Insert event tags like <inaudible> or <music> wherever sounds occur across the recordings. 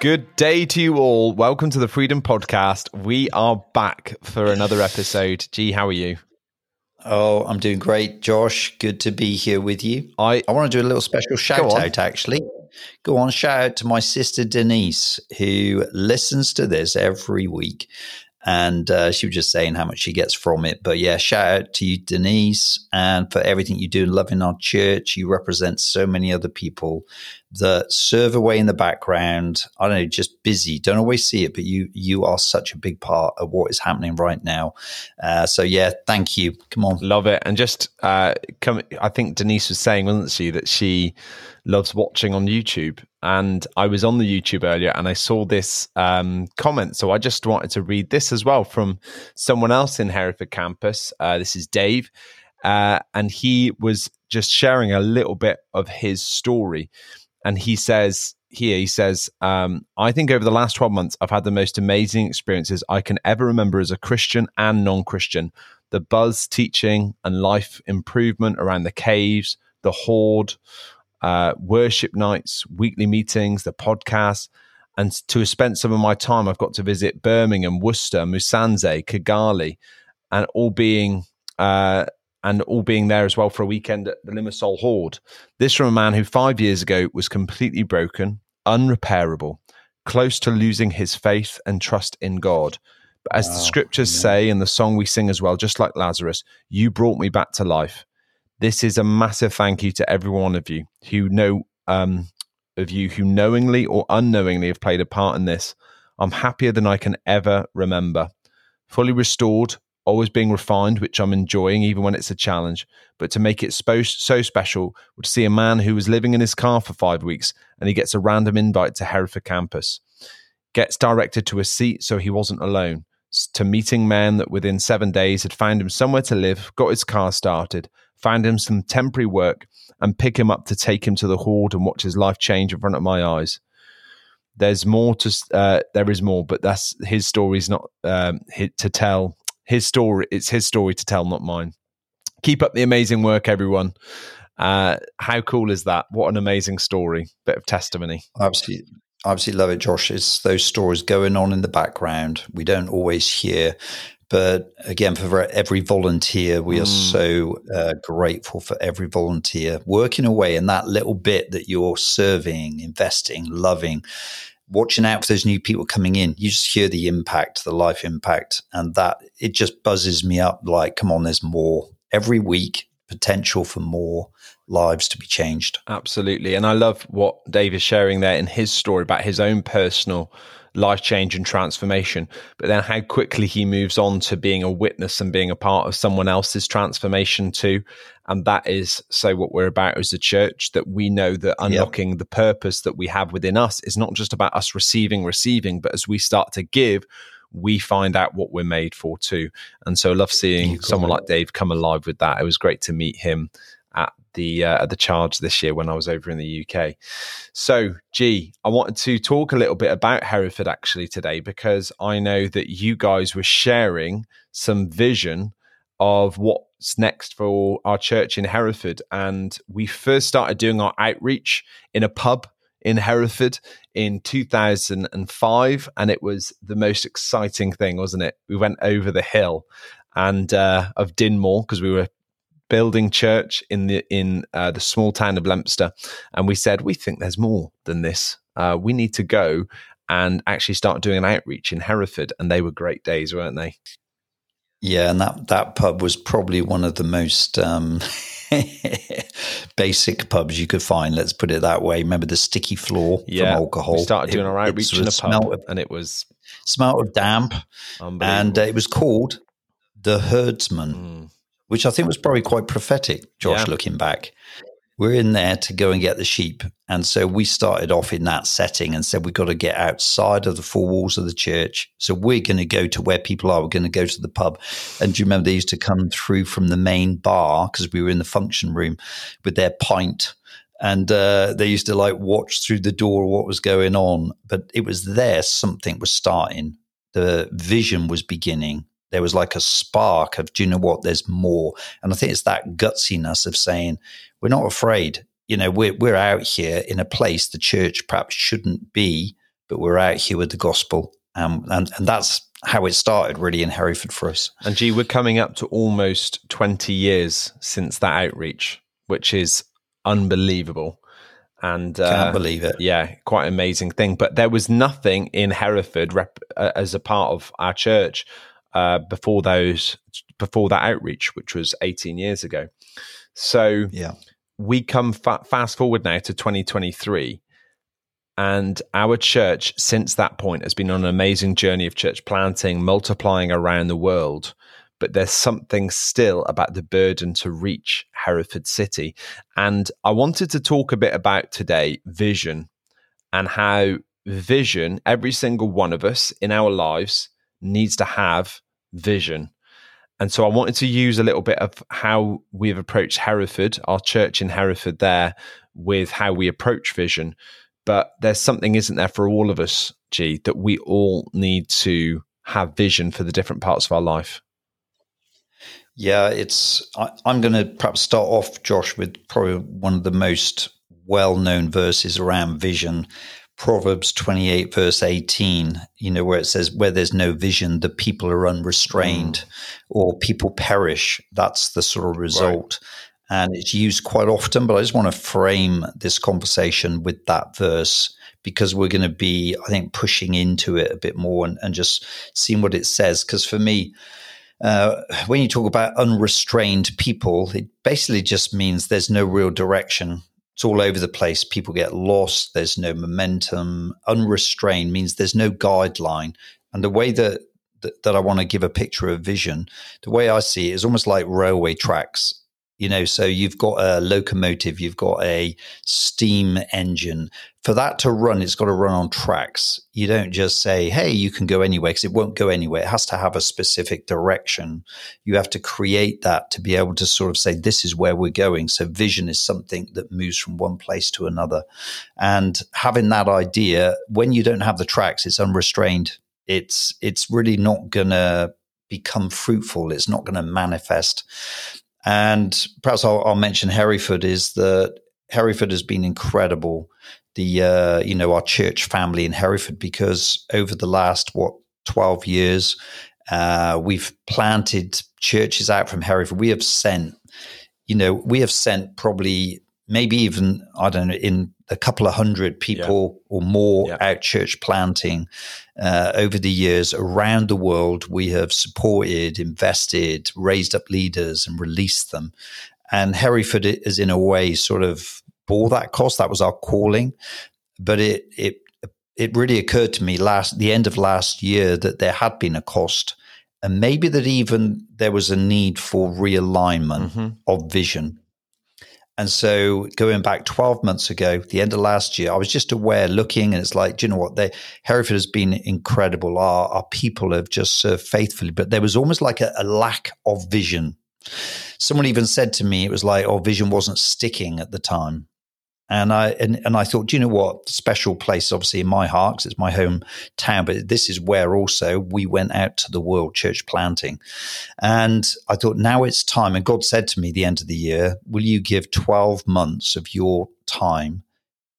Good day to you all. Welcome to the Freedom Podcast. We are back for another episode. Gee, how are you? Oh, I'm doing great, Josh. Good to be here with you. I I want to do a little special shout out, actually. Go on, shout out to my sister Denise, who listens to this every week. And uh, she was just saying how much she gets from it. But yeah, shout out to you, Denise, and for everything you do in loving our church. You represent so many other people that serve away in the background. I don't know, just busy. Don't always see it, but you you are such a big part of what is happening right now. Uh, so yeah, thank you. Come on, love it. And just uh, come. I think Denise was saying, wasn't she, that she loves watching on YouTube. And I was on the YouTube earlier and I saw this um, comment. So I just wanted to read this as well from someone else in Hereford campus. Uh, this is Dave. Uh, and he was just sharing a little bit of his story. And he says, here he says, um, I think over the last 12 months, I've had the most amazing experiences I can ever remember as a Christian and non Christian. The buzz teaching and life improvement around the caves, the horde, uh, worship nights, weekly meetings, the podcast. And to spent some of my time, I've got to visit Birmingham, Worcester, Musanze, Kigali, and all being uh, and all being there as well for a weekend at the Limassol Horde. This from a man who five years ago was completely broken, unrepairable, close to losing his faith and trust in God. But as wow, the scriptures yeah. say, and the song we sing as well, just like Lazarus, you brought me back to life. This is a massive thank you to every one of you who know um, of you who knowingly or unknowingly have played a part in this. I'm happier than I can ever remember. Fully restored, always being refined, which I'm enjoying even when it's a challenge. But to make it so, so special would see a man who was living in his car for five weeks and he gets a random invite to Hereford campus, gets directed to a seat so he wasn't alone, to meeting men that within seven days had found him somewhere to live, got his car started, found him some temporary work, and pick him up to take him to the horde and watch his life change in front of my eyes. There's more to uh, there is more, but that's his story is not um, to tell. His story it's his story to tell, not mine. Keep up the amazing work, everyone. Uh, how cool is that? What an amazing story! Bit of testimony. Absolutely, absolutely love it, Josh. It's those stories going on in the background. We don't always hear but again, for every volunteer, we mm. are so uh, grateful for every volunteer working away in that little bit that you're serving, investing, loving, watching out for those new people coming in. You just hear the impact, the life impact, and that it just buzzes me up like, come on, there's more. Every week, potential for more lives to be changed. Absolutely. And I love what Dave is sharing there in his story about his own personal life change and transformation, but then how quickly he moves on to being a witness and being a part of someone else's transformation too. And that is so what we're about as a church that we know that unlocking yep. the purpose that we have within us is not just about us receiving, receiving, but as we start to give, we find out what we're made for too. And so I love seeing someone like Dave come alive with that. It was great to meet him at the uh, the charge this year when I was over in the UK. So, G, I wanted to talk a little bit about Hereford actually today because I know that you guys were sharing some vision of what's next for our church in Hereford, and we first started doing our outreach in a pub in Hereford in 2005, and it was the most exciting thing, wasn't it? We went over the hill and uh, of Dinmore because we were building church in the in uh, the small town of Leominster, and we said we think there's more than this. Uh, we need to go and actually start doing an outreach in Hereford, and they were great days, weren't they? Yeah, and that that pub was probably one of the most um, <laughs> basic pubs you could find. Let's put it that way. Remember the sticky floor yeah, from alcohol? We started doing it, our outreach in a pub, of, and it was smelt of damp, and uh, it was called the Herdsman. Mm which I think was probably quite prophetic, Josh, yeah. looking back. We're in there to go and get the sheep. And so we started off in that setting and said, we've got to get outside of the four walls of the church. So we're going to go to where people are. We're going to go to the pub. And do you remember they used to come through from the main bar because we were in the function room with their pint and uh, they used to like watch through the door what was going on. But it was there something was starting. The vision was beginning, there was like a spark of, do you know what? There's more. And I think it's that gutsiness of saying, we're not afraid. You know, we're, we're out here in a place the church perhaps shouldn't be, but we're out here with the gospel. Um, and, and that's how it started really in Hereford for us. And gee, we're coming up to almost 20 years since that outreach, which is unbelievable. And uh, can't believe it. Yeah, quite amazing thing. But there was nothing in Hereford rep, uh, as a part of our church uh, before those before that outreach, which was 18 years ago. So yeah, we come fa- fast forward now to 2023 and our church, since that point, has been on an amazing journey of church planting, multiplying around the world. But there's something still about the burden to reach Hereford City. And I wanted to talk a bit about today vision and how vision, every single one of us in our lives needs to have vision. And so I wanted to use a little bit of how we've approached Hereford, our church in Hereford, there with how we approach vision but there's something, isn't there, for all of us, G, that we all need to have vision for the different parts of our life. Yeah, it's. I, am going to perhaps start off, Josh, with probably one of the most well-known verses around vision, Proverbs 28, verse 18. You know where it says, "Where there's no vision, the people are unrestrained, mm. or people perish." That's the sort of result. Right and it's used quite often. But I just want to frame this conversation with that verse because we're going to be, I think, pushing into it a bit more and, and just seeing what it says. Because for me, uh, when you talk about unrestrained people, it basically just means there's no real direction. It's all over the place. People get lost. There's no momentum. Unrestrained means there's no guideline. And the way that that, that I want to give a picture of vision, the way I see it is almost like railway tracks you know so you've got a locomotive you've got a steam engine. For that to run it's got to run on tracks. You don't just say hey you can go anywhere because it won't go anywhere. It has to have a specific direction. You have to create that to be able to sort of say this is where we're going. So vision is something that moves from one place to another. And having that idea when you don't have the tracks it's unrestrained. It's it's really not gonna become fruitful. It's not going to manifest and perhaps I'll, I'll, mention Hereford is that Hereford has been incredible. The uh, you know our church family in Hereford because over the last what twelve years, uh, we've planted churches out from Hereford. We have sent, you know, we have sent probably maybe even I don't know in a couple of hundred people yeah. or more yeah. out church planting uh, over the years around the world. We have supported, invested, raised up leaders, and released them. And Hereford is in a way sort of bore that cost. That was our calling, but it it it really occurred to me last the end of last year that there had been a cost. And maybe that even there was a need for realignment mm-hmm. of vision and so going back 12 months ago, the end of last year, I was just aware looking and it's like, do you know what? They, Hereford has been incredible. Our, our people have just served faithfully, but there was almost like a, a lack of vision. Someone even said to me, it was like, oh, vision wasn't sticking at the time. And I and, and I thought, do you know what? Special place, obviously, in my heart, because it's my hometown. But this is where also we went out to the world church planting. And I thought, now it's time. And God said to me, the end of the year, will you give twelve months of your time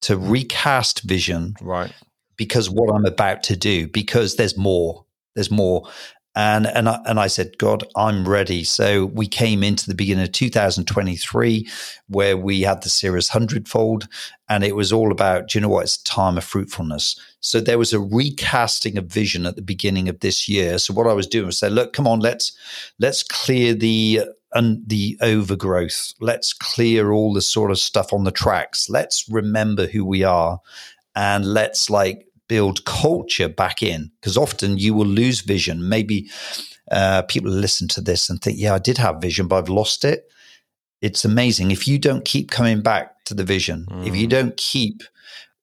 to recast vision? Right. Because what I'm about to do, because there's more. There's more. And and I, and I said, God, I'm ready. So we came into the beginning of 2023, where we had the series hundredfold, and it was all about, do you know what? It's time of fruitfulness. So there was a recasting of vision at the beginning of this year. So what I was doing was say, look, come on, let's let's clear the and the overgrowth. Let's clear all the sort of stuff on the tracks. Let's remember who we are, and let's like build culture back in because often you will lose vision. Maybe uh, people listen to this and think, yeah, I did have vision, but I've lost it. It's amazing. If you don't keep coming back to the vision, mm. if you mm. don't keep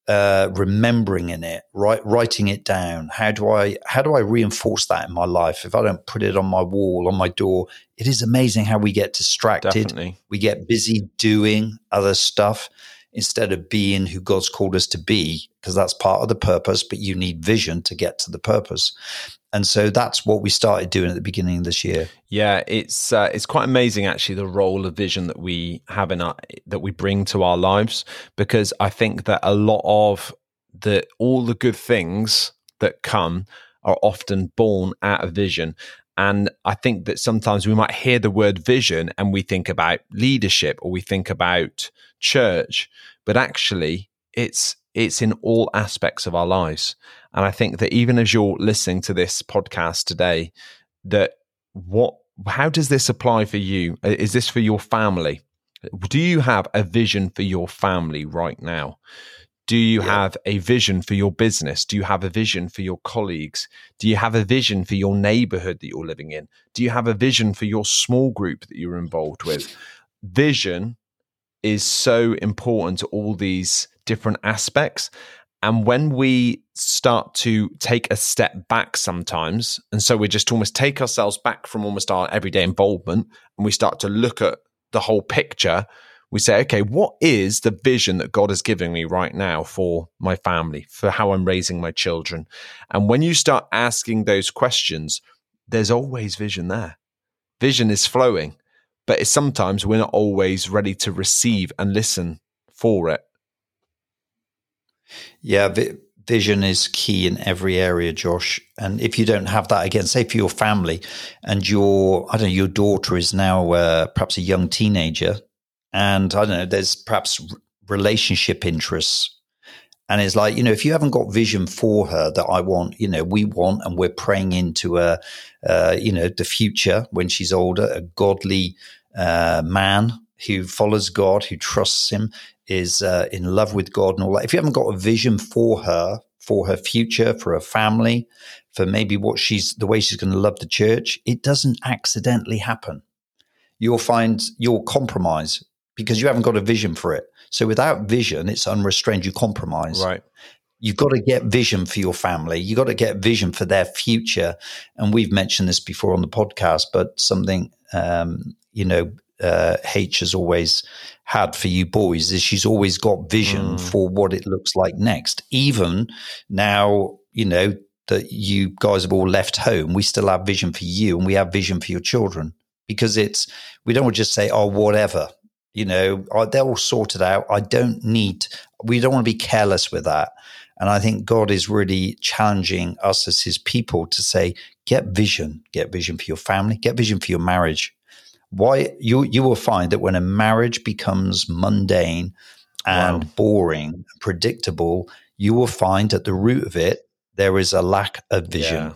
uh, remembering in it, right, writing it down. How do I how do I reinforce that in my life? If I don't put it on my wall, on my door, it is amazing how we get distracted. Definitely. We get busy doing other stuff instead of being who God's called us to be, because that's part of the purpose, but you need vision to get to the purpose. And so that's what we started doing at the beginning of this year. Yeah, it's uh, it's quite amazing actually the role of vision that we have in our that we bring to our lives because I think that a lot of the all the good things that come are often born out of vision. And I think that sometimes we might hear the word vision and we think about leadership or we think about church, but actually it's it's in all aspects of our lives. And I think that even as you're listening to this podcast today, that what how does this apply for you? Is this for your family? Do you have a vision for your family right now? Do you yeah. have a vision for your business? Do you have a vision for your colleagues? Do you have a vision for your neighborhood that you're living in? Do you have a vision for your small group that you're involved with? Vision is so important to all these different aspects. And when we start to take a step back sometimes, and so we just almost take ourselves back from almost our everyday involvement and we start to look at the whole picture, we say, okay, what is the vision that God is giving me right now for my family, for how I'm raising my children? And when you start asking those questions, there's always vision there. Vision is flowing, but it's sometimes we're not always ready to receive and listen for it. Yeah, vi- vision is key in every area, Josh. And if you don't have that, again, say for your family, and your I don't know, your daughter is now uh, perhaps a young teenager, and I don't know, there's perhaps relationship interests. And it's like, you know, if you haven't got vision for her that I want, you know, we want, and we're praying into a, uh, you know, the future when she's older, a godly uh, man who follows God, who trusts Him, is uh, in love with God and all that. If you haven't got a vision for her, for her future, for her family, for maybe what she's, the way she's going to love the church, it doesn't accidentally happen. You'll find you'll compromise because you haven't got a vision for it. So without vision, it's unrestrained. You compromise. Right. You've got to get vision for your family. You've got to get vision for their future. And we've mentioned this before on the podcast, but something, um, you know, uh, H has always had for you boys is she's always got vision mm. for what it looks like next. Even now, you know, that you guys have all left home, we still have vision for you and we have vision for your children because it's, we don't just say, oh, whatever you know, they're all sorted out. I don't need, we don't want to be careless with that. And I think God is really challenging us as his people to say, get vision, get vision for your family, get vision for your marriage. Why you you will find that when a marriage becomes mundane and wow. boring, predictable, you will find at the root of it there is a lack of vision. Yeah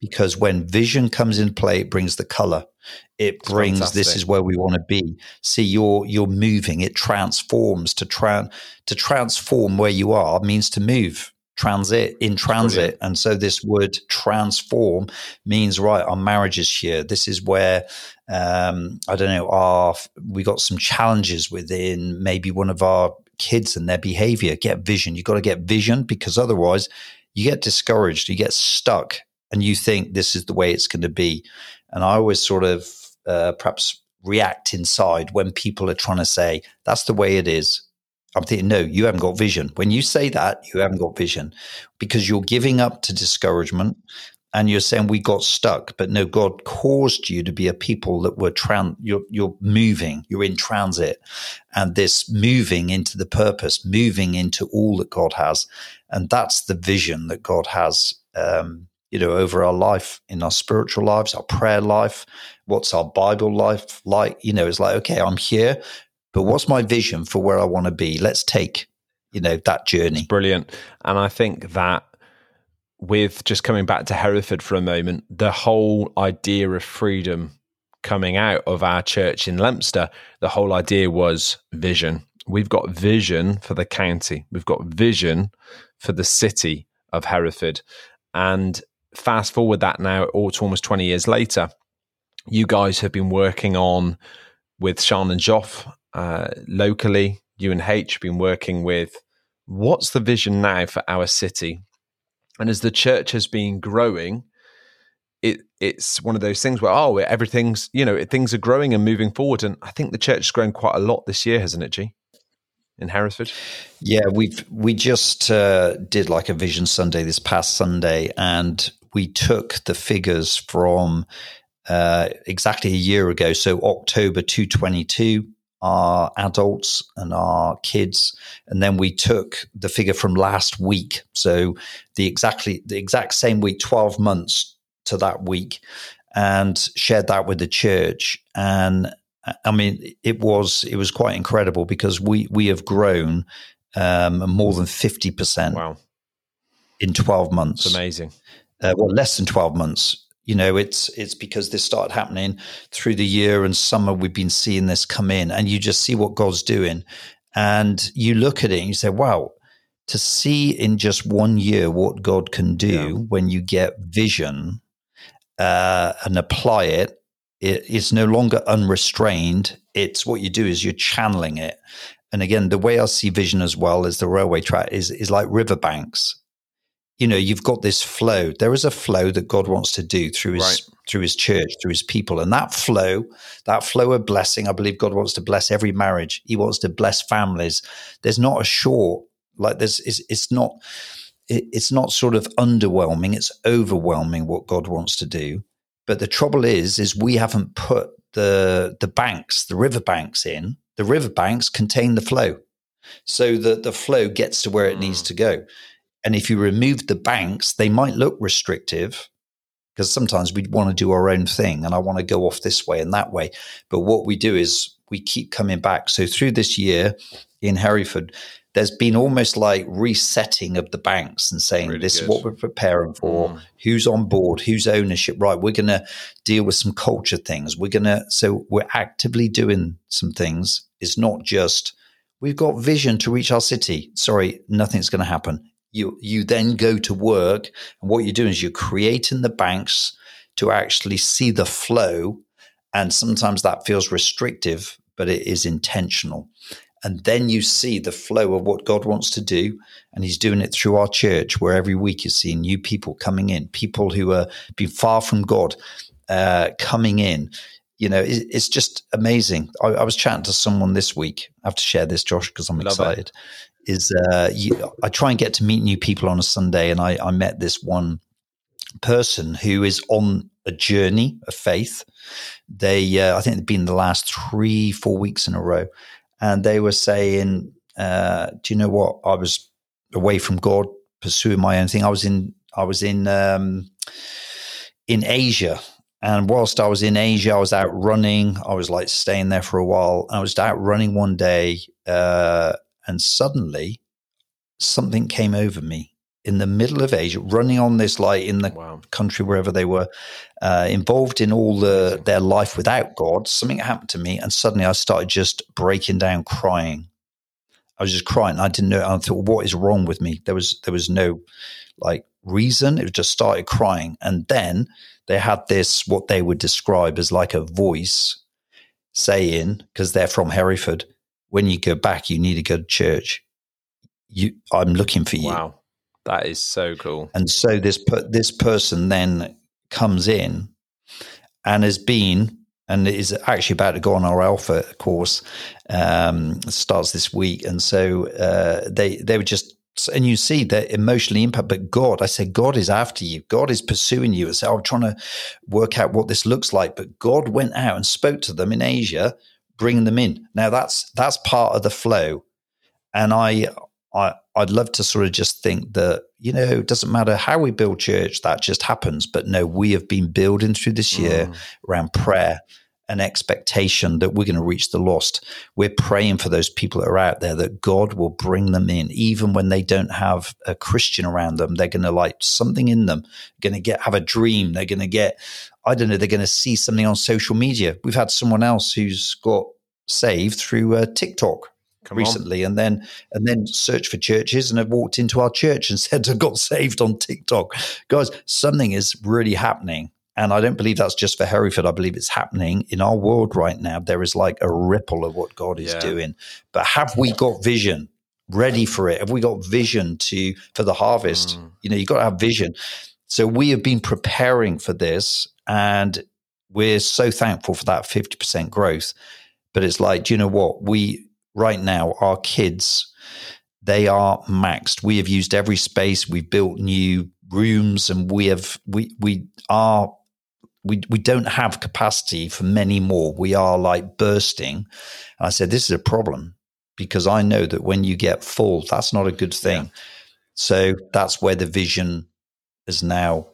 because when vision comes in play, it brings the color. It brings Fantastic. this is where we want to be. See, you're you're moving. It transforms to tran to transform where you are means to move transit in transit Brilliant. and so this word transform means right our marriage is here this is where um, i don't know our we got some challenges within maybe one of our kids and their behavior get vision you've got to get vision because otherwise you get discouraged you get stuck and you think this is the way it's going to be. And I always sort of uh, perhaps react inside when people are trying to say, that's the way it is. I'm thinking, no, you haven't got vision. When you say that, you haven't got vision because you're giving up to discouragement and you're saying we got stuck. But no, God caused you to be a people that were trans, you're, you're moving, you're in transit and this moving into the purpose, moving into all that God has. And that's the vision that God has um, you know, over our life, in our spiritual lives, our prayer life, what's our Bible life like? You know, it's like, okay, I'm here, but what's my vision for where I want to be? Let's take, you know, that journey. Brilliant. And I think that with just coming back to Hereford for a moment, the whole idea of freedom coming out of our church in Leominster, the whole idea was vision. We've got vision for the county, we've got vision for the city of Hereford. And fast forward that now or to almost 20 years later, you guys have been working on with Sean and Joff uh, locally. You and H have been working with what's the vision now for our city? And as the church has been growing, it it's one of those things where oh everything's you know things are growing and moving forward, and I think the church has grown quite a lot this year, hasn't it, G? in Hereford? Yeah, we've we just uh, did like a Vision Sunday this past Sunday, and we took the figures from uh, exactly a year ago, so October 222 our adults and our kids, and then we took the figure from last week. So the exactly the exact same week, twelve months to that week, and shared that with the church. And I mean, it was it was quite incredible because we we have grown um, more than fifty percent. Wow. In twelve months, it's amazing. Uh, well, less than twelve months. You know it's it's because this started happening through the year and summer we've been seeing this come in and you just see what god's doing. And you look at it and you say wow to see in just one year what god can do yeah. when you get vision uh, and apply it it's no longer unrestrained. It's what you do is you're channeling it. And again the way i see vision as well as the railway track is is like riverbanks you know you've got this flow. There is a flow that god wants to do through his right. through his church through his people. And that flow that flow of blessing i believe god wants to bless every marriage. He wants to bless families. There's not a short like there's it's, it's not it, it's not sort of underwhelming. It's overwhelming what god wants to do. But the trouble is is we haven't put the the banks the river banks in. The river banks contain the flow. So that the flow gets to where it mm. needs to go and if you remove the banks, they might look restrictive because sometimes we want to do our own thing and I want to go off this way and that way. But what we do is we keep coming back. So through this year in Hereford, there's been almost like resetting of the banks and saying really this good. is what we're preparing for mm. who's on board who's ownership right we're going to deal with some culture things we're going to so we're actively doing some things it's not just we've got vision to reach our city sorry nothing's going to happen you you then go to work and what you're doing is you're creating the banks to actually see the flow and sometimes that feels restrictive but it is intentional and then you see the flow of what God wants to do and he's doing it through our church where every week you see new people coming in people who are been far from God uh, coming in you know, it's just amazing. I, I, was chatting to someone this week. I have to share this, Josh, because I'm Love excited. It is uh, you, I try and get to meet new people on a Sunday, and I, I met this one person who is on a journey of faith. They, uh, I think, they've been the last three, four weeks in a row, and they were saying, uh, "Do you know what? I was away from God, pursuing my own thing. I was in, I was in, um, in Asia." And whilst I was in Asia, I was out running. I was like staying there for a while. And I was out running one day, uh, and suddenly something came over me in the middle of Asia, running on this light in the wow. country wherever they were, uh, involved in all the their life without God. Something happened to me, and suddenly I started just breaking down, crying. I was just crying. I didn't know. I thought, what is wrong with me? There was there was no like reason. It just started crying, and then they had this what they would describe as like a voice saying because they're from Hereford when you go back, you need to go to church. You, I'm looking for you. Wow, that is so cool. And so this this person then comes in and has been and is actually about to go on our alpha course. Um, starts this week, and so uh, they they were just and you see that emotionally impact. But God, I said, God is after you. God is pursuing you. I said, I'm trying to work out what this looks like. But God went out and spoke to them in Asia bring them in. Now that's that's part of the flow, and I I I'd love to sort of just think that you know it doesn't matter how we build church, that just happens. But no, we have been building through this year mm. around prayer and expectation that we're going to reach the lost. We're praying for those people that are out there that God will bring them in, even when they don't have a Christian around them. They're going to like something in them, going to get have a dream. They're going to get, I don't know, they're going to see something on social media. We've had someone else who's got saved through uh, TikTok. Come recently, on. and then and then search for churches, and have walked into our church and <laughs> said, "I got saved on TikTok." Guys, something is really happening and I don't believe that's just for Hereford. I believe it's happening in our world right now. There is like a ripple of what God is yeah. doing. But have we got vision ready for it? Have we got vision to for the harvest? Mm. You know, you've got to have vision. So we have been preparing for this, and we're so thankful for that fifty percent growth. But it's like, do you know what? We right now, our kids, they are maxed. We have used every space. We've built new rooms, and we have we we are we, we don't have capacity for many more. We are like bursting. And I said, this is a problem because I know that when you get full, that's not a good thing. So that's where the vision is now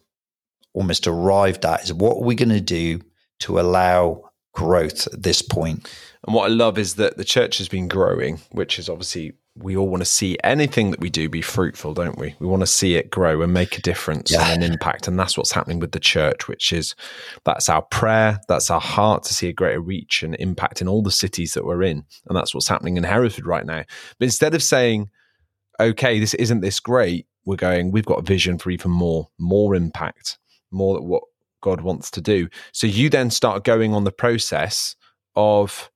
almost arrived at is what are we going to do to allow growth at this point? And what I love is that the church has been growing, which is obviously we all want to see anything that we do be fruitful, don't we? We want to see it grow and make a difference yeah. and an impact. And that's what's happening with the church, which is that's our prayer, that's our heart to see a greater reach and impact in all the cities that we're in. And that's what's happening in Hereford right now. But instead of saying, okay, this isn't this great, we're going, we've got a vision for even more, more impact, more what God wants to do. So you then start going on the process of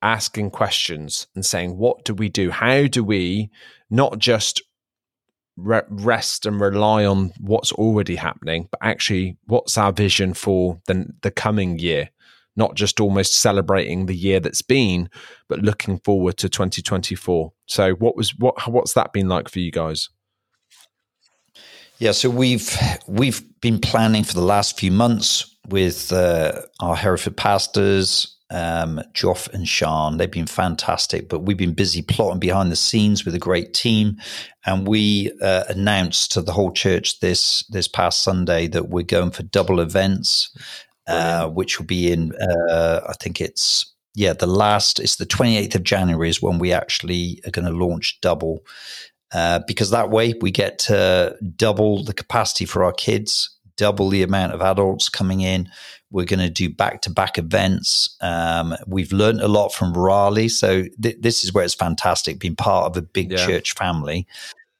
asking questions and saying, what do we do? How do we not just re- rest and rely on what's already happening, but actually, what's our vision for the, the coming year? Not just almost celebrating the year that's been, but looking forward to 2024. So, what was what? What's that been like for you guys? Yeah, so we've we've been planning for the last few months with uh, our Hereford pastors, um, Joff and Sean. They've been fantastic, but we've been busy plotting behind the scenes with a great team. And we uh, announced to the whole church this this past Sunday that we're going for double events, uh, which will be in uh, I think it's yeah the last it's the 28th of January is when we actually are going to launch double. Uh, because that way we get to double the capacity for our kids, double the amount of adults coming in. We're going to do back to back events. Um, we've learned a lot from Raleigh. So th- this is where it's fantastic being part of a big yeah. church family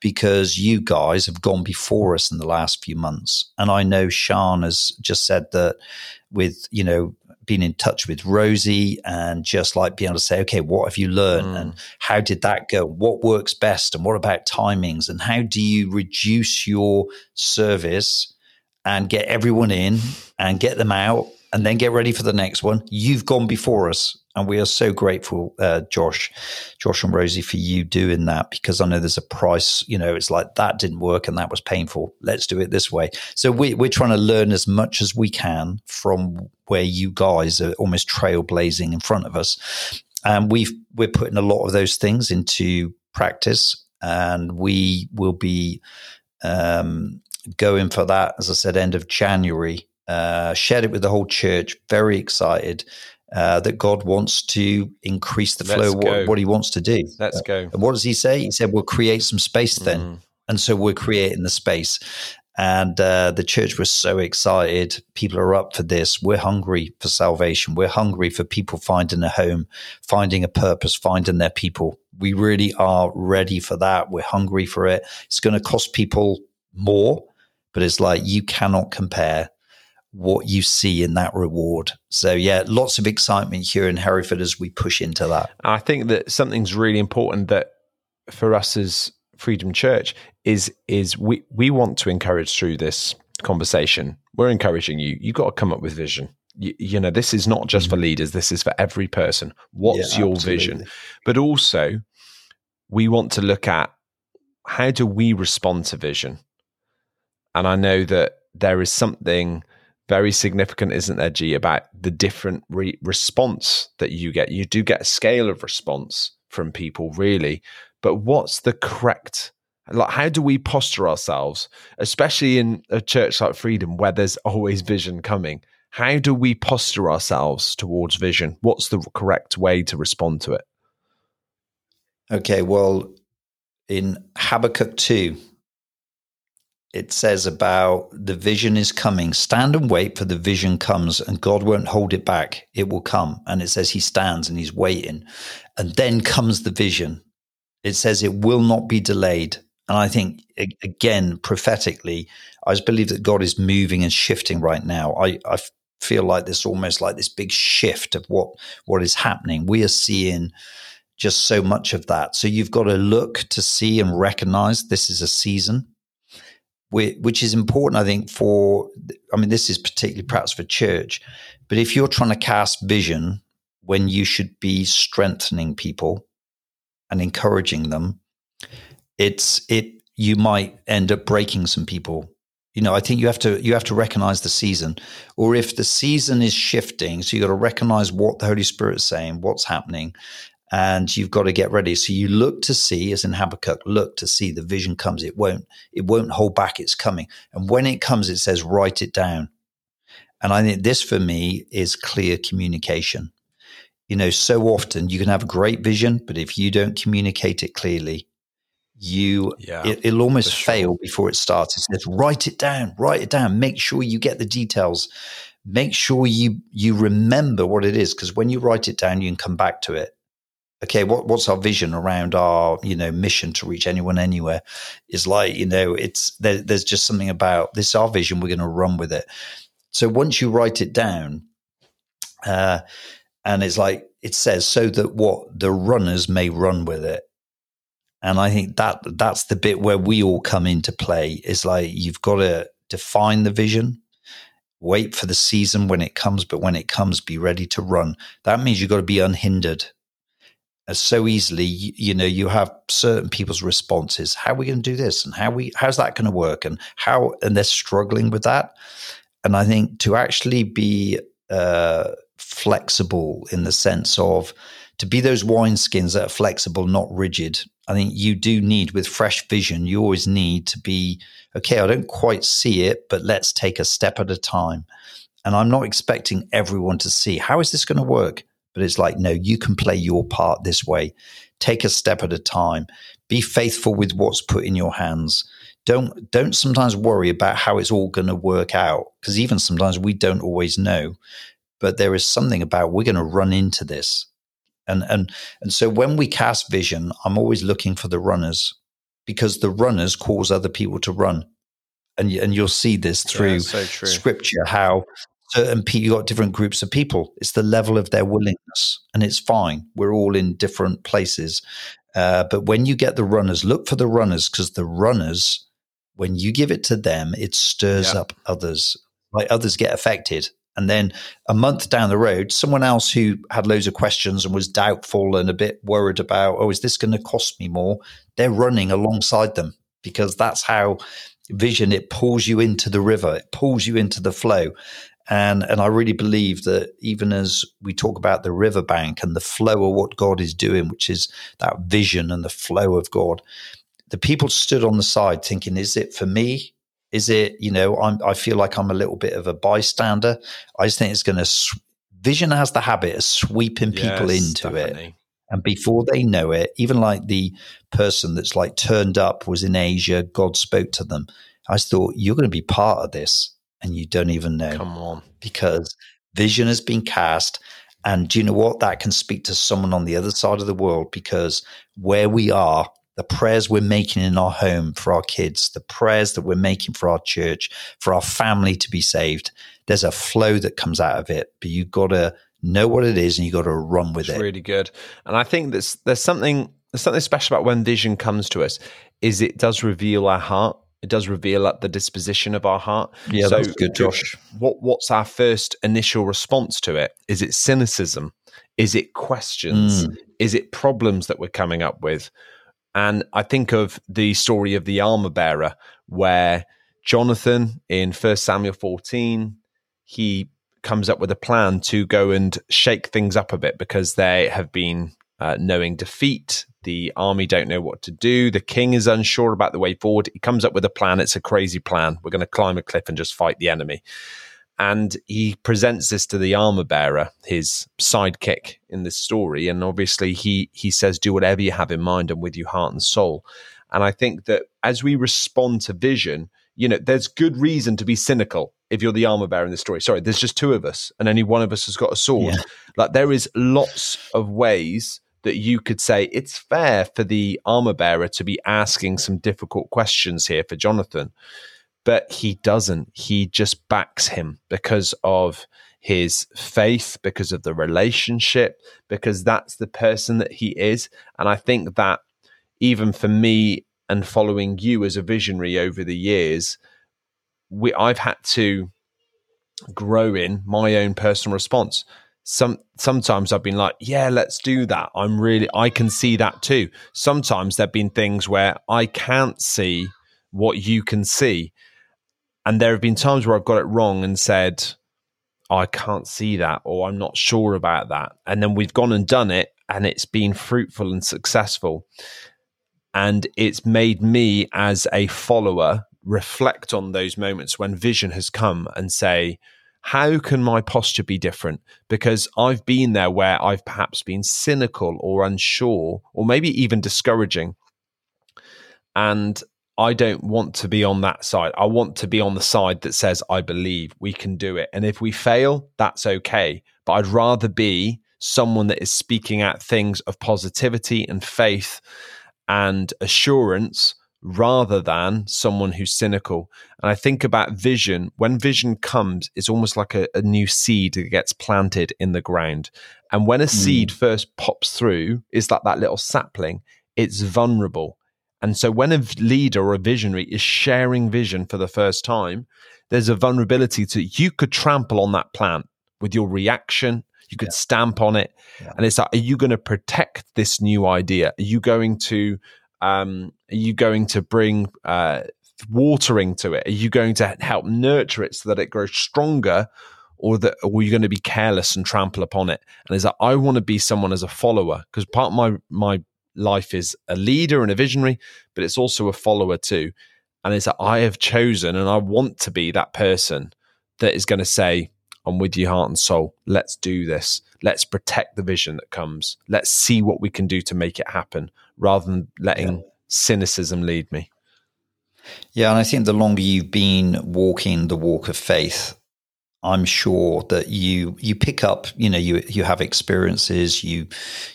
because you guys have gone before us in the last few months. And I know Sean has just said that with, you know, being in touch with Rosie and just like being able to say, okay, what have you learned mm. and how did that go? What works best? And what about timings? And how do you reduce your service and get everyone in and get them out and then get ready for the next one. You've gone before us. And we are so grateful, uh, Josh, Josh and Rosie, for you doing that because I know there's a price. You know, it's like that didn't work and that was painful. Let's do it this way. So we, we're trying to learn as much as we can from where you guys are almost trailblazing in front of us. And we've we're putting a lot of those things into practice, and we will be um, going for that, as I said, end of January. Uh, shared it with the whole church. Very excited uh, that God wants to increase the flow. What, what, He wants to do. Let's go. And what does He say? He said, "We'll create some space then." Mm. And so we're creating the space. And uh, the church was so excited. People are up for this. We're hungry for salvation. We're hungry for people finding a home, finding a purpose, finding their people. We really are ready for that. We're hungry for it. It's going to cost people more but it's like you cannot compare what you see in that reward. So yeah, lots of excitement here in Hereford as we push into that. I think that something's really important that for us as Freedom Church is is we we want to encourage through this conversation. We're encouraging you. You've got to come up with vision. You, you know, this is not just for mm-hmm. leaders. This is for every person. What's yeah, your absolutely. vision? But also, we want to look at how do we respond to vision and I know that there is something very significant, isn't there, G, about the different re- response that you get. You do get a scale of response from people, really. But what's the correct like how do we posture ourselves especially in a church like freedom where there's always vision coming how do we posture ourselves towards vision what's the correct way to respond to it okay well in habakkuk 2 it says about the vision is coming. Stand and wait for the vision comes, and God won't hold it back. It will come. And it says he stands and he's waiting. And then comes the vision. It says it will not be delayed. And I think, again, prophetically, I just believe that God is moving and shifting right now. I, I feel like this almost like this big shift of what, what is happening. We are seeing just so much of that. So you've got to look to see and recognize this is a season which is important, I think, for, I mean, this is particularly perhaps for church, but if you're trying to cast vision when you should be strengthening people and encouraging them, it's, it, you might end up breaking some people. You know, I think you have to you have to recognize the season, or if the season is shifting, so you got to recognize what the Holy Spirit is saying, what's happening, and you've got to get ready. So you look to see, as in Habakkuk, look to see the vision comes. It won't it won't hold back. It's coming, and when it comes, it says write it down. And I think this for me is clear communication. You know, so often you can have a great vision, but if you don't communicate it clearly, you yeah, it, will almost sure. fail before it starts. It says, write it down, write it down. Make sure you get the details. Make sure you you remember what it is, because when you write it down, you can come back to it. Okay, what, what's our vision around our you know mission to reach anyone anywhere? Is like you know it's there, there's just something about this our vision. We're going to run with it. So once you write it down, uh, and it's like it says, so that what the runners may run with it. And I think that that's the bit where we all come into play. Is like you've got to define the vision, wait for the season when it comes, but when it comes, be ready to run. That means you've got to be unhindered. So easily, you, know, you have certain people's responses. How are we going to do this, and how we how's that going to work, and how and they're struggling with that. And I think to actually be uh, flexible in the sense of to be those wineskins that are flexible, not rigid. I think you do need, with fresh vision, you always need to be okay. I don't quite see it, but let's take a step at a time. And I'm not expecting everyone to see how is this going to work. But it's like, no, you can play your part this way. Take a step at a time. Be faithful with what's put in your hands don't don't sometimes worry about how it's all going to work out because even sometimes we don't always know but there is something about we're going to run into this and and and so when we cast vision i'm always looking for the runners because the runners cause other people to run and and you'll see this through yeah, so scripture how certain people you got different groups of people it's the level of their willingness and it's fine we're all in different places uh, but when you get the runners look for the runners because the runners when you give it to them, it stirs yeah. up others. Like others get affected. And then a month down the road, someone else who had loads of questions and was doubtful and a bit worried about, oh, is this going to cost me more? They're running alongside them because that's how vision it pulls you into the river, it pulls you into the flow. And and I really believe that even as we talk about the riverbank and the flow of what God is doing, which is that vision and the flow of God, the people stood on the side thinking, is it for me? Is it, you know, I'm, I feel like I'm a little bit of a bystander. I just think it's going to, sw- vision has the habit of sweeping people yes, into definitely. it. And before they know it, even like the person that's like turned up was in Asia, God spoke to them. I thought, you're going to be part of this and you don't even know. Come on. Because vision has been cast. And do you know what? That can speak to someone on the other side of the world because where we are, the prayers we're making in our home for our kids, the prayers that we're making for our church, for our family to be saved. There's a flow that comes out of it, but you've got to know what it is and you've got to run with it's it. Really good. And I think there's there's something there's something special about when vision comes to us, is it does reveal our heart. It does reveal the disposition of our heart. Yeah, so that's good, Josh. What what's our first initial response to it? Is it cynicism? Is it questions? Mm. Is it problems that we're coming up with? And I think of the story of the armor bearer, where Jonathan in 1 Samuel 14, he comes up with a plan to go and shake things up a bit because they have been uh, knowing defeat. The army don't know what to do. The king is unsure about the way forward. He comes up with a plan. It's a crazy plan. We're going to climb a cliff and just fight the enemy and he presents this to the armor bearer, his sidekick in this story, and obviously he he says, "Do whatever you have in mind, and with your heart and soul." And I think that as we respond to vision, you know, there's good reason to be cynical if you're the armor bearer in the story. Sorry, there's just two of us, and only one of us has got a sword. Yeah. Like there is lots of ways that you could say it's fair for the armor bearer to be asking some difficult questions here for Jonathan but he doesn't. He just backs him because of his faith, because of the relationship, because that's the person that he is. And I think that even for me and following you as a visionary over the years, we I've had to grow in my own personal response. Some sometimes I've been like, yeah, let's do that. I'm really I can see that too. Sometimes there've been things where I can't see what you can see And there have been times where I've got it wrong and said, I can't see that, or I'm not sure about that. And then we've gone and done it, and it's been fruitful and successful. And it's made me, as a follower, reflect on those moments when vision has come and say, how can my posture be different? Because I've been there where I've perhaps been cynical or unsure, or maybe even discouraging. And I don't want to be on that side. I want to be on the side that says, I believe we can do it. And if we fail, that's okay. But I'd rather be someone that is speaking out things of positivity and faith and assurance rather than someone who's cynical. And I think about vision. When vision comes, it's almost like a, a new seed that gets planted in the ground. And when a mm. seed first pops through, it's like that little sapling, it's vulnerable and so when a leader or a visionary is sharing vision for the first time, there's a vulnerability to you could trample on that plant with your reaction. You could yeah. stamp on it. Yeah. And it's like, are you going to protect this new idea? Are you going to um, are you going to bring uh, watering to it? Are you going to help nurture it so that it grows stronger? Or that or are you going to be careless and trample upon it? And is that I want to be someone as a follower because part of my my life is a leader and a visionary, but it's also a follower too. And it's that I have chosen and I want to be that person that is going to say, I'm with you, heart and soul. Let's do this. Let's protect the vision that comes. Let's see what we can do to make it happen rather than letting yeah. Cynicism lead me. Yeah. And I think the longer you've been walking the walk of faith, I'm sure that you you pick up, you know, you you have experiences, you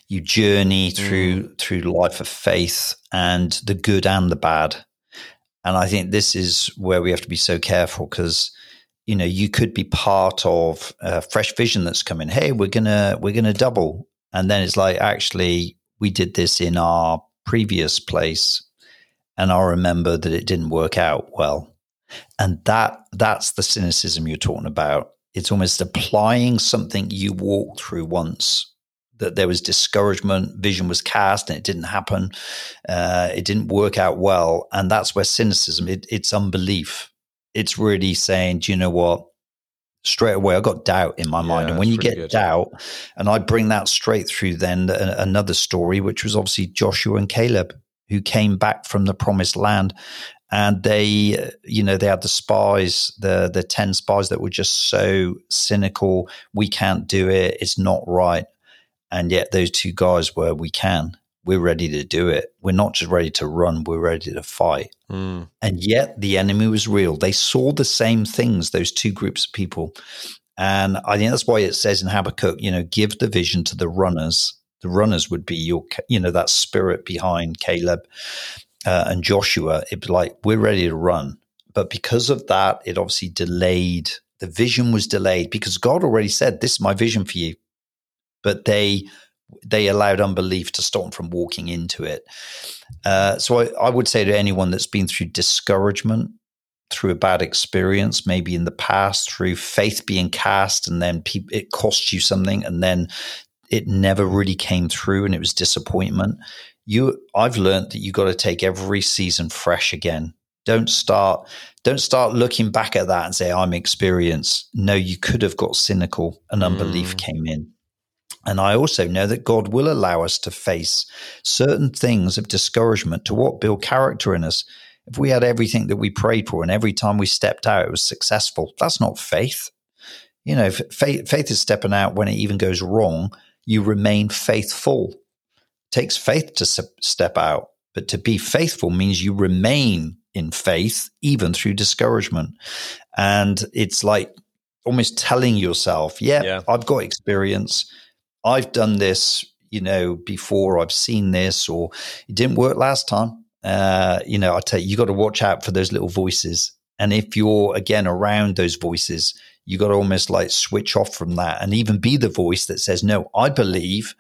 you journey through mm. through life of faith and the good and the bad. And I think this is where we have to be so careful because you know you could be part of a fresh vision that's coming. Hey, we're gonna we're gonna double, and then it's like actually we did this in our previous place, and I remember that it didn't work out well and that that's the cynicism you're talking about. It's almost applying something you walked through once that there was discouragement, vision was cast, and it didn't happen. Uh, it didn't work out well, and that's where cynicism. It, it's unbelief. It's really saying, do you know what? Straight away, I got doubt in my yeah, mind, and when you get good. doubt, and I bring that straight through, then another story, which was obviously Joshua and Caleb, who came back from the promised land. And they you know they had the spies the the 10 spies that were just so cynical we can't do it. It's not right. And yet those two guys were we can we're ready to do it we're not just ready to run we're ready to fight mm. and yet the enemy was real they saw the same things those two groups of people and i think that's why it says in habakkuk you know give the vision to the runners the runners would be your you know that spirit behind caleb uh, and Joshua, it was like, we're ready to run. But because of that, it obviously delayed. The vision was delayed because God already said, this is my vision for you. But they they allowed unbelief to stop them from walking into it. Uh, so I, I would say to anyone that's been through discouragement, through a bad experience, maybe in the past, through faith being cast, and then pe- it cost you something, and then it never really came through, and it was disappointment you I've learned that you got to take every season fresh again. Don't start don't start looking back at that and say I'm experienced. No, you could have got cynical and unbelief mm. came in. And I also know that God will allow us to face certain things of discouragement to what build character in us. If we had everything that we prayed for and every time we stepped out it was successful, that's not faith. You know, faith, faith is stepping out when it even goes wrong. You remain faithful It takes faith to step out, but to be faithful means you remain in faith even through discouragement. And it's like almost telling yourself, yeah, yeah, I've got experience. I've done this, you know, before I've seen this, or it didn't work last time. Uh, you know, I tell you, you got to watch out for those little voices. And if you're again around those voices, you got to almost like switch off from that and even be the voice that says, no, I believe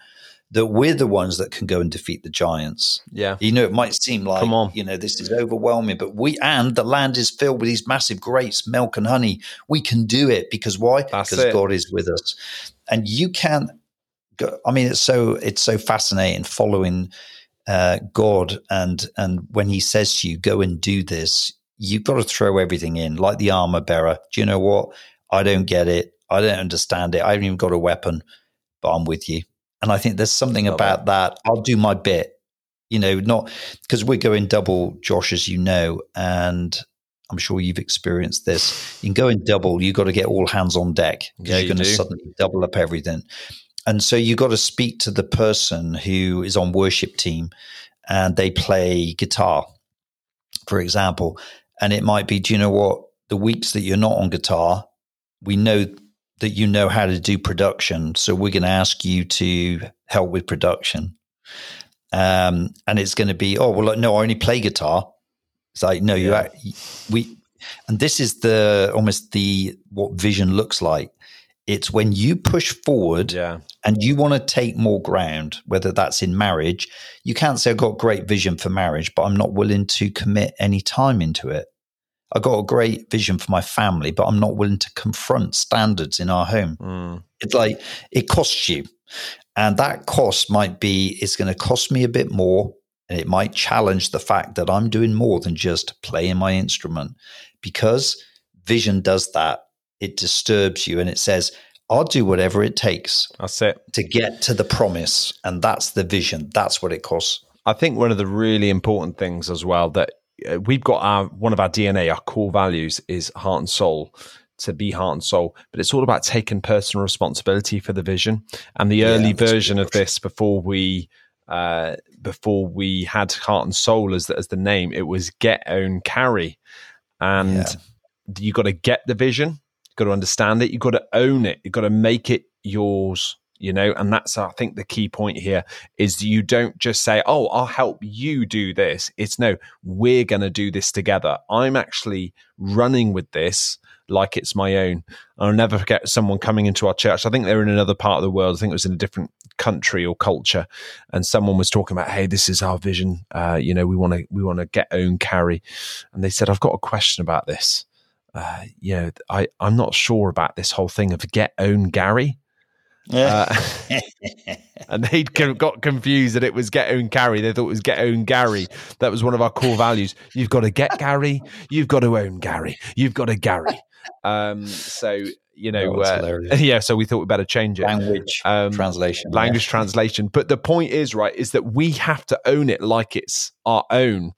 that we're the ones that can go and defeat the giants. Yeah. You know, it might seem like, Come on. you know, this is overwhelming, but we, and the land is filled with these massive grapes, milk and honey. We can do it because why? That's because it. God is with us. And you can't go, I mean, it's so, it's so fascinating following uh, God. And, and when he says to you, go and do this, you've got to throw everything in, like the armor bearer. Do you know what? I don't get it. I don't understand it. I haven't even got a weapon, but I'm with you. And I think there's something Love about that. that. I'll do my bit, you know, not because we're going double, Josh, as you know, and I'm sure you've experienced this. You can go in double, you've got to get all hands on deck because yeah, you're going to suddenly double up everything. And so you've got to speak to the person who is on worship team and they play guitar, for example. And it might be, do you know what? The weeks that you're not on guitar, we know that you know how to do production. So we're going to ask you to help with production. Um, and it's going to be, oh, well, no, I only play guitar. It's like, no, yeah. you, we, and this is the almost the what vision looks like. It's when you push forward yeah. and you want to take more ground, whether that's in marriage. You can't say, I've got great vision for marriage, but I'm not willing to commit any time into it. I've got a great vision for my family, but I'm not willing to confront standards in our home. Mm. It's like it costs you. And that cost might be it's going to cost me a bit more. And it might challenge the fact that I'm doing more than just playing my instrument because vision does that. It disturbs you and it says, I'll do whatever it takes. That's it. To get to the promise. And that's the vision. That's what it costs. I think one of the really important things as well that uh, we've got our one of our DNA, our core values is heart and soul to be heart and soul, but it's all about taking personal responsibility for the vision. And the yeah, early version of this, before we uh, before we had heart and soul as the, as the name, it was get own carry, and yeah. you got to get the vision, got to understand it, You've got to own it, You've got to make it yours you know? And that's i think the key point here is you don't just say oh i'll help you do this. It's no we're going to do this together. I'm actually running with this like it's my own. I'll never forget someone coming into our church. I think they're in another part of the world. I think it was in a different country or culture. And someone was talking about hey this is our vision. Uh, you know we want to we want to get own carry. And they said i've got a question about this uh, you know i i'm not sure about this whole thing of get own gary uh, <laughs> and they got confused that it was get own Gary. They thought it was get own Gary. That was one of our core values. You've got to get Gary. You've got to own Gary. You've got to Gary. Um, so you know, oh, uh, <laughs> yeah. So we thought we better change it. Language um, translation. Language yeah. translation. But the point is, right, is that we have to own it like it's our own,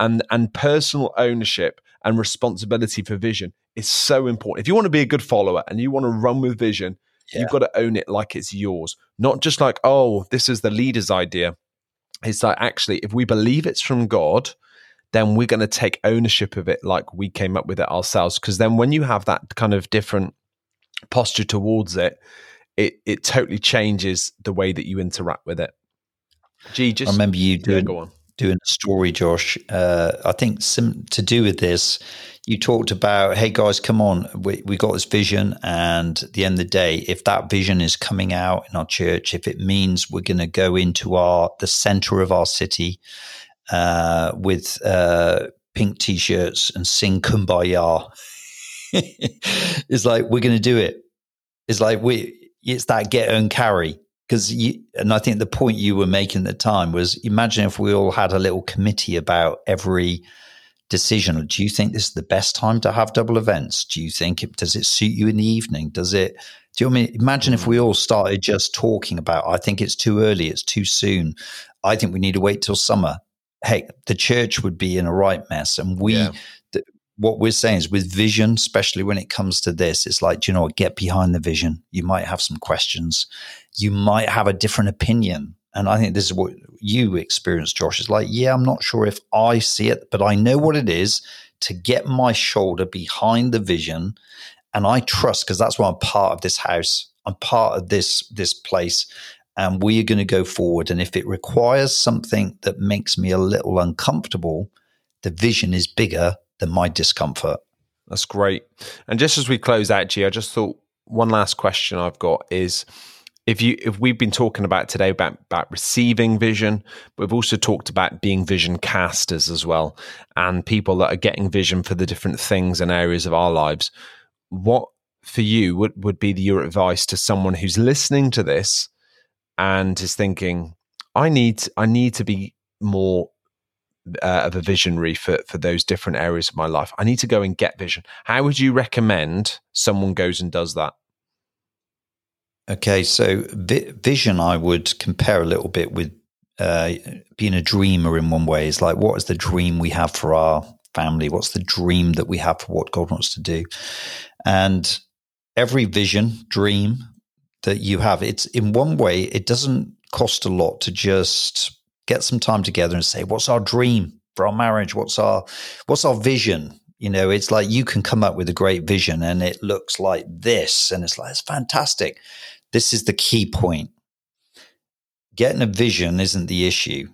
and and personal ownership and responsibility for vision is so important. If you want to be a good follower and you want to run with vision yeah. You've got to own it like it's yours, not just like, oh, this is the leader's idea. It's like, actually, if we believe it's from God, then we're going to take ownership of it like we came up with it ourselves. Because then when you have that kind of different posture towards it, it, it totally changes the way that you interact with it. G, just I remember you doing, yeah, doing a story, Josh. Uh, I think some to do with this you talked about, hey guys, come on, we, we got this vision. And at the end of the day, if that vision is coming out in our church, if it means we're going to go into our the center of our city uh, with uh, pink t-shirts and sing kumbaya, <laughs> it's like we're going to do it. It's like we, it's that get and carry because you and I think the point you were making at the time was imagine if we all had a little committee about every decision. Do you think this is the best time to have double events? Do you think it does it suit you in the evening? Does it? Do you I mean imagine if we all started just talking about? I think it's too early. It's too soon. I think we need to wait till summer. Hey, the church would be in a right mess, and we. Yeah. What we're saying is with vision, especially when it comes to this, it's like, you know, get behind the vision. You might have some questions. You might have a different opinion and I think this is what you experienced, Josh. It's like, yeah, I'm not sure if I see it, but I know what it is to get my shoulder behind the vision. And I trust because that's why I'm part of this house. I'm part of this this place. And we are going to go forward. And if it requires something that makes me a little uncomfortable, the vision is bigger than my discomfort. That's great. And just as we close out, G, I just thought one last question I've got is if you if we've been talking about today about about receiving vision we've also talked about being vision casters as well and people that are getting vision for the different things and areas of our lives what for you would, would be your advice to someone who's listening to this and is thinking i need i need to be more uh, of a visionary for for those different areas of my life. I need to go and get vision. How would you recommend someone goes and does that? Okay, so vi- vision, I would compare a little bit with uh, being a dreamer in one way. Is like, what is the dream we have for our family? What's the dream that we have for what God wants to do? And every vision, dream that you have, it's in one way, it doesn't cost a lot to just get some time together and say, what's our dream for our marriage? What's our, what's our vision? You know, it's like you can come up with a great vision and it looks like this. And it's like, it's fantastic. This is the key point. Getting a vision isn't the issue.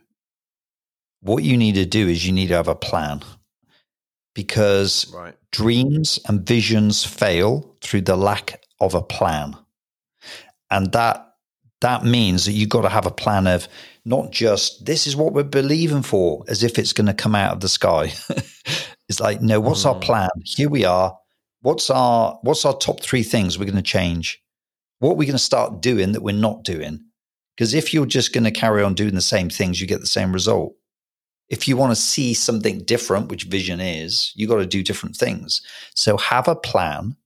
What you need to do is you need to have a plan because right. dreams and visions fail through the lack of a plan. And that that means that you've got to have a plan of not just this is what we're believing for as if it's going to come out of the sky. <laughs> it's like, no, what's mm. our plan? Here we are. What's our what's our top three things we're going to change? What are we going to start doing that we're not doing? Because if you're just going to carry on doing the same things, you get the same result. If you want to see something different, which vision is, you got to do different things. So have a plan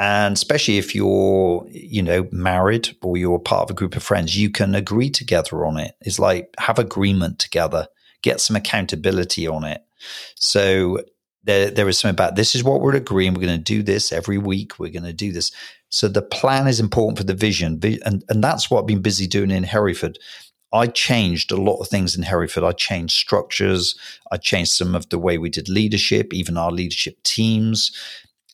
and especially if you're, you know, married or you're part of a group of friends, you can agree together on it. It's like have agreement together, get some accountability on it. So there, there is something about this is what we're agreeing. We're going to do this every week. We're going to do this. So the plan is important for the vision. And, and that's what I've been busy doing in Hereford. I changed a lot of things in Hereford. I changed structures. I changed some of the way we did leadership, even our leadership teams.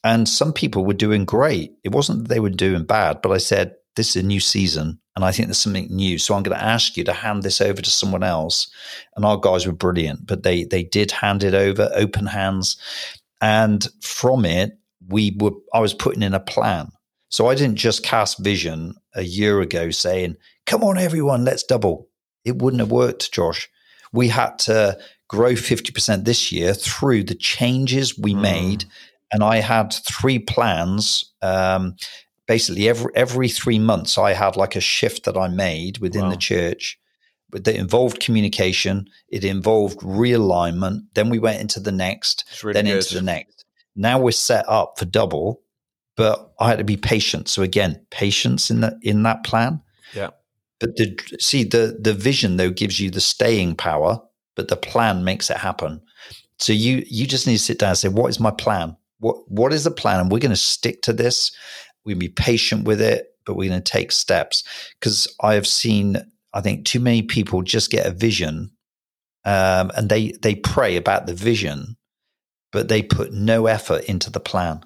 And some people were doing great. It wasn't that they were doing bad, but I said, this is a new season and I think there's something new. So I'm going to ask you to hand this over to someone else. And our guys were brilliant, but they they did hand it over, open hands. And from it, we were I was putting in a plan. So I didn't just cast vision a year ago saying, come on, everyone, let's double. It wouldn't have worked, Josh. We had to grow 50% this year through the changes we mm. made and I had three plans. Um, basically, every every three months, I had like a shift that I made within wow. the church, but that involved communication. It involved realignment. Then we went into the next, really then good. into the next. Now we're set up for double, but I had to be patient. So again, patience in that in that plan. Yeah. But the see the the vision though gives you the staying power, but the plan makes it happen. So you you just need to sit down and say, what is my plan? What what is the plan? And we're going to stick to this. We're going to be patient with it, but we're going to take steps. Because I have seen, I think, too many people just get a vision, um, and they they pray about the vision, but they put no effort into the plan.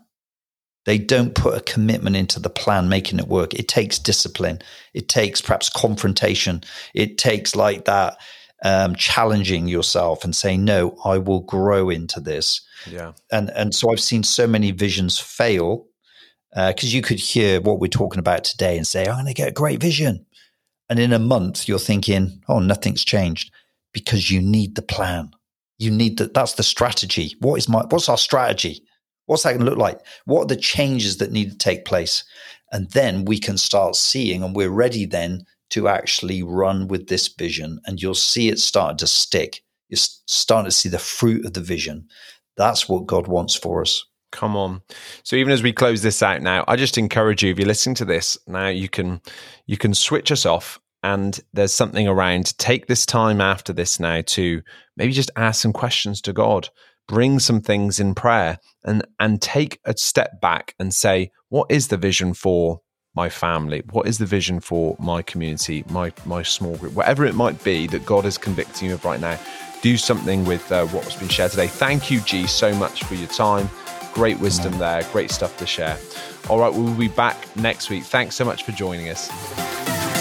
They don't put a commitment into the plan, making it work. It takes discipline. It takes perhaps confrontation. It takes like that um, challenging yourself and saying, "No, I will grow into this." Yeah, and and so I've seen so many visions fail because uh, you could hear what we're talking about today and say, "I'm going to get a great vision," and in a month you're thinking, "Oh, nothing's changed," because you need the plan. You need that. That's the strategy. What is my? What's our strategy? What's that going to look like? What are the changes that need to take place? And then we can start seeing, and we're ready then to actually run with this vision and you'll see it start to stick. You're starting to see the fruit of the vision. That's what God wants for us. Come on. So even as we close this out now, I just encourage you if you're listening to this now you can you can switch us off and there's something around take this time after this now to maybe just ask some questions to God, bring some things in prayer and and take a step back and say what is the vision for my family? What is the vision for my community, my my small group, whatever it might be that God is convicting you of right now? Do something with uh, what's been shared today. Thank you, G, so much for your time. Great wisdom there. Great stuff to share. All right, we'll be back next week. Thanks so much for joining us.